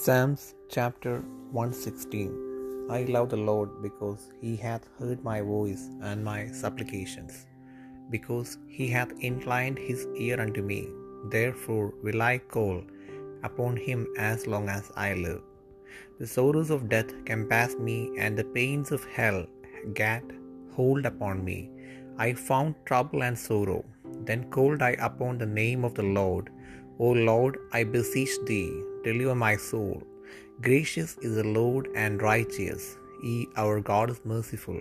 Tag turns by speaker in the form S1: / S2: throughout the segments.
S1: Psalms chapter 116 I love the Lord because he hath heard my voice and my supplications, because he hath inclined his ear unto me. Therefore will I call upon him as long as I live. The sorrows of death compassed me, and the pains of hell gat hold upon me. I found trouble and sorrow. Then called I upon the name of the Lord. O Lord, I beseech thee, deliver my soul. Gracious is the Lord and righteous. He our God is merciful.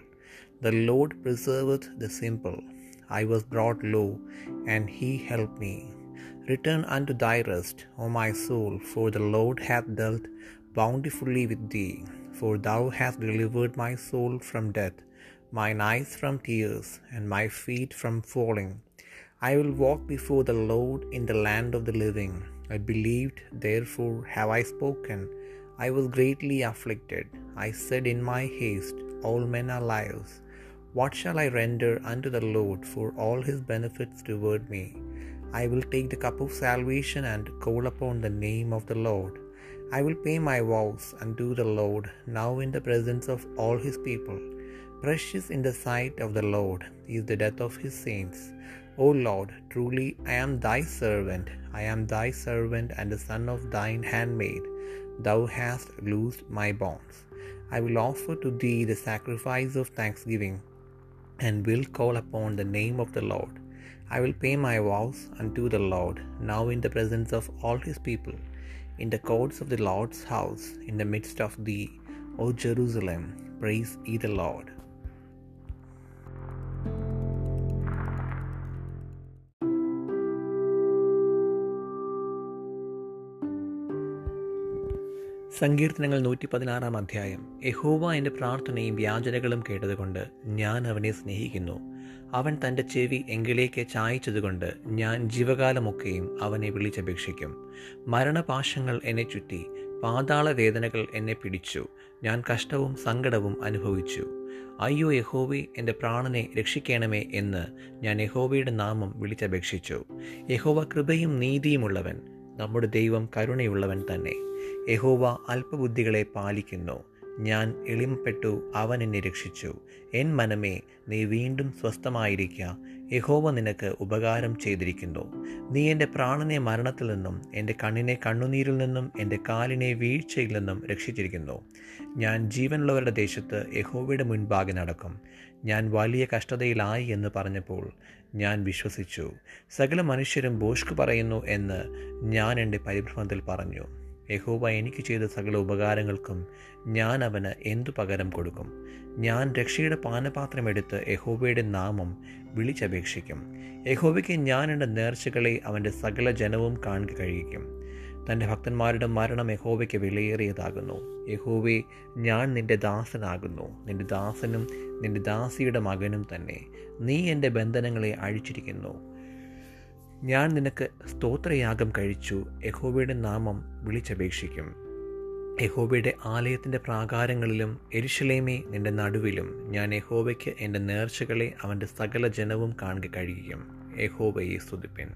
S1: The Lord preserveth the simple. I was brought low, and he helped me. Return unto thy rest, O my soul, for the Lord hath dealt bountifully with thee. For thou hast delivered my soul from death, mine eyes from tears, and my feet from falling. I will walk before the Lord in the land of the living. I believed, therefore have I spoken. I was greatly afflicted. I said in my haste, All men are liars. What shall I render unto the Lord for all his benefits toward me? I will take the cup of salvation and call upon the name of the Lord. I will pay my vows unto the Lord now in the presence of all his people. Precious in the sight of the Lord is the death of his saints. O Lord, truly I am thy servant, I am thy servant and the son of thine handmaid. Thou hast loosed my bonds. I will offer to thee the sacrifice of thanksgiving, and will call upon the name of the Lord. I will pay my vows unto the Lord, now in the presence of all his people, in the courts of the Lord's house, in the midst of thee, O Jerusalem. Praise ye the Lord. സങ്കീർത്തനങ്ങൾ നൂറ്റി പതിനാറാം അധ്യായം. യഹോവ എന്റെ പ്രാർത്ഥനയും വ്യാജനകളും കേട്ടതുകൊണ്ട് ഞാൻ അവനെ സ്നേഹിക്കുന്നു. അവൻ തന്റെ ചെവി എങ്കിലേക്ക് ചായച്ചതുകൊണ്ട് ഞാൻ ജീവകാലമൊക്കെയും അവനെ വിളിച്ചപേക്ഷിക്കും. മരണപാശങ്ങൾ എന്നെ ചുറ്റി പാതാള വേദനകൾ എന്നെ പിടിച്ചു. ഞാൻ കഷ്ടവും സങ്കടവും അനുഭവിച്ചു. അയ്യോ യഹോവി എന്റെ പ്രാണനെ രക്ഷിക്കണമേ എന്ന് ഞാൻ യഹോവയുടെ നാമം വിളിച്ചപേക്ഷിച്ചു. യഹോവ കൃപയും നീതിയുമുള്ളവൻ നമ്മുടെ ദൈവം കരുണയുള്ളവൻ തന്നെ. യഹോവ അല്പബുദ്ധികളെ പാലിക്കുന്നു. ഞാൻ എളിമപ്പെട്ടു അവനെ എന്നെ രക്ഷിച്ചു എൻ മനമേ നീ വീണ്ടും സ്വസ്ഥമായിരിക്കുക യഹോവ നിനക്ക് ഉപകാരം ചെയ്തിരിക്കുന്നു. നീ എന്റെ പ്രാണനെ മരണത്തിൽ നിന്നും എന്റെ കണ്ണിനെ കണ്ണുനീരിൽ നിന്നും എന്റെ കാലിനെ വീഴ്ചയിൽ നിന്നും രക്ഷിച്ചിരിക്കുന്നു. ഞാൻ ജീവനുള്ളവരുടെ ദേശത്ത് യഹോവയുടെ മുൻപാകെ നടക്കും. ഞാൻ വലിയ കഷ്ടതയിലായി എന്ന് പറഞ്ഞപ്പോൾ ഞാൻ വിശ്വസിച്ചു. സകല മനുഷ്യരും ബോഷ്ക് പറയുന്നു എന്ന് ഞാൻ എന്റെ പരിഭ്രമത്തിൽ പറഞ്ഞു. യഹോവ എനിക്ക് ചെയ്ത സകല ഉപകാരങ്ങൾക്കും ഞാൻ അവന് എന്തു പകരം കൊടുക്കും? ഞാൻ രക്ഷയുടെ പാനപാത്രം എടുത്ത് യഹോവയുടെ നാമം വിളിച്ചപേക്ഷിക്കും. യഹോവയ്ക്ക് ഞാൻ എന്റെ നേർച്ചകളെ അവന്റെ സകല ജനവും കാണുക കഴിയിക്കും. തന്റെ ഭക്തന്മാരുടെ മരണം യഹോവയ്ക്ക് വിലയേറിയതാകുന്നു. യഹോവെ ഞാൻ നിന്റെ ദാസനാകുന്നു. നിന്റെ ദാസനും നിന്റെ ദാസിയുടെ മകനും തന്നെ. നീ എന്റെ ബന്ധനങ്ങളെ അഴിച്ചിരിക്കുന്നു. ഞാൻ നിനക്ക് സ്തോത്രയാഗം കഴിച്ചു. യഹോബയുടെ നാമം വിളിച്ചപേക്ഷിക്കും. യഹോബയുടെ ആലയത്തിന്റെ പ്രാകാരങ്ങളിലും എരിശലേമേ നിന്റെ നടുവിലും. ഞാൻ യഹോബയ്ക്ക് എന്റെ നേർച്ചകളെ അവന്റെ സകല ജനവും കാണുക കഴിയും. യഹോബയെ സ്തുതിപ്പൻ.